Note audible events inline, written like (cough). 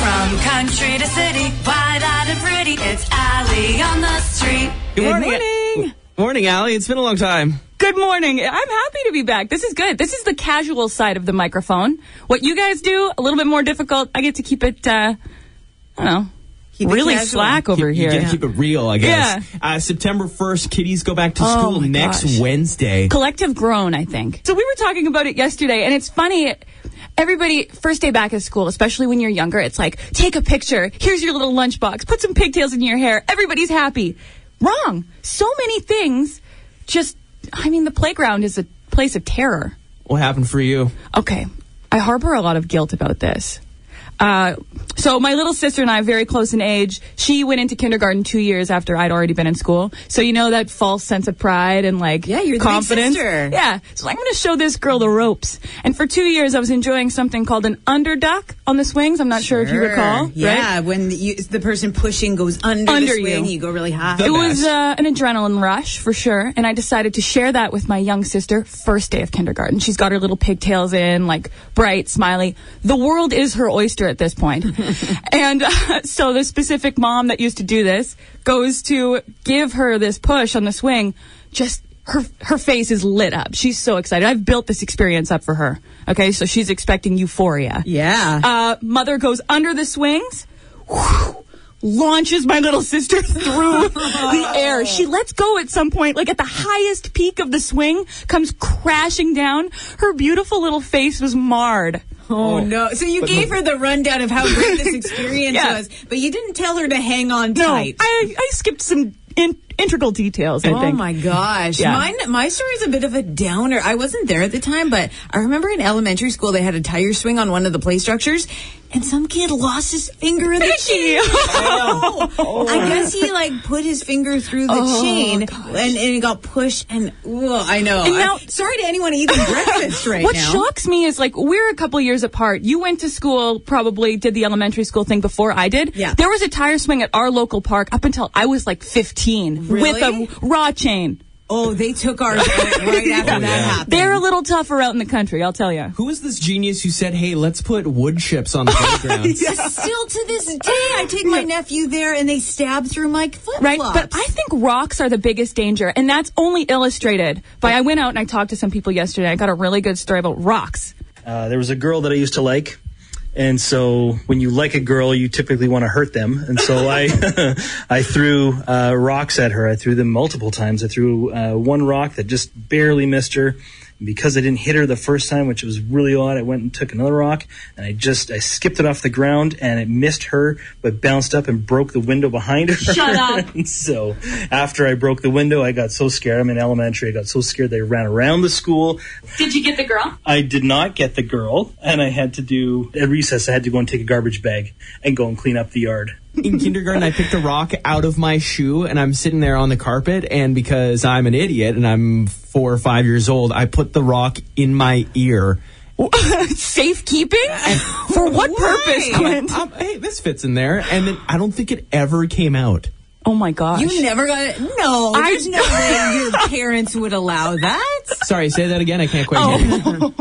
From country to city, wide-eyed and pretty, it's Ally on the street. Good morning. morning. Morning, Ally. It's been a long time. Good morning. I'm happy to be back. This is good. This is the casual side of the microphone. What you guys do, a little bit more difficult. I get to keep it, uh, I don't know, Keep really slack over Keep- here. You gotta keep it real, I guess. Uh, September 1st, kiddies go back to Oh, school my next gosh. Wednesday. Collective groan, I think. So we were talking about it yesterday, and it's funny. Everybody, first day back at school, especially when you're younger, it's like, take a picture. Here's your little lunchbox. Put some pigtails in your hair. Everybody's happy. Wrong. So many things just, I mean, the playground is a place of terror. What happened for you? Okay. I harbor a lot of guilt about this. Uh, so my little sister and I, very close in age, she went into kindergarten two years after I'd already been in school. So you know that false sense of pride and like Yeah, you're confidence. sister. Yeah. So I'm going to show this girl the ropes. And for two years, I was enjoying something called an underduck on the swings. I'm not sure, if you recall. right? Yeah, when the, you, the person pushing goes under, Under the swing, you. you. go really high. The It was uh, an adrenaline rush for sure, and I decided to share that with my young sister first day of kindergarten. She's got her little pigtails in, like bright, smiley. The world is her oyster at this point. (laughs) and uh, so the specific mom that used to do this goes to give her this push on the swing. Just her her face is lit up. She's so excited. I've built this experience up for her. Okay, so she's expecting euphoria. yeah. Uh, mother goes under the swings, whew, launches my little sister (laughs) through the air. She lets go at some point, like at the highest peak of the swing, comes crashing down. Her beautiful little face was marred. oh, no. So you gave her the rundown of how great this (laughs) experience Yeah. was, but you didn't tell her to hang on No, tight. I, I skipped some in, integral details. I Oh think. my gosh. Yeah. Mine my story is a bit of a downer. I wasn't there at the time, but I remember in elementary school they had a tire swing on one of the play structures and some kid lost his finger in the chain. (laughs) Oh. oh. I guess he like put his finger through the Oh, chain and, and it got pushed and well, I know. And now- I'm sorry to anyone eating (laughs) breakfast right what now. What shocks me is like we're a couple years apart. You went to school, probably did the elementary school thing before I did. Yeah. There was a tire swing at our local park up until I was like 15 Really? with a raw chain. Oh, they took ours right right after (laughs) that yeah. happened. They're a little tougher out in the country, I'll tell you. Who was this genius who said, hey, let's put wood chips on the playground? (laughs) Still to this day, I take my nephew there and they stab through my flip Right? But I think rocks are the biggest danger, and that's only illustrated by I went out and I talked to some people yesterday. I got a really good story about rocks. Uh, there was a girl that I used to like. And so when you like a girl, you typically want to hurt them. And so (laughs) I, (laughs) I threw uh, rocks at her. I threw them multiple times. I threw uh, one rock that just barely missed her. And because I didn't hit her the first time, which was really odd, I went and took another rock and I just I skipped it off the ground and it missed her, but bounced up and broke the window behind her. Shut up. (laughs) So after I broke the window, I got so scared. I'm in elementary. I got so scared they ran around the school. Did you get the girl? I did not get the girl, and I had to do at recess. I had to go and take a garbage bag and go and clean up the yard. In kindergarten, I picked a rock out of my shoe and I'm sitting there on the carpet. And because I'm an idiot and I'm four or five years old, I put the rock in my ear. (laughs) Safekeeping? (laughs) For what purpose, Clint? Um, hey, this fits in there. And then I don't think it ever came out. Oh my gosh. You never got it. No, I- there's no way your (laughs) parents would allow that. Sorry, say that again. I can't quite hear you.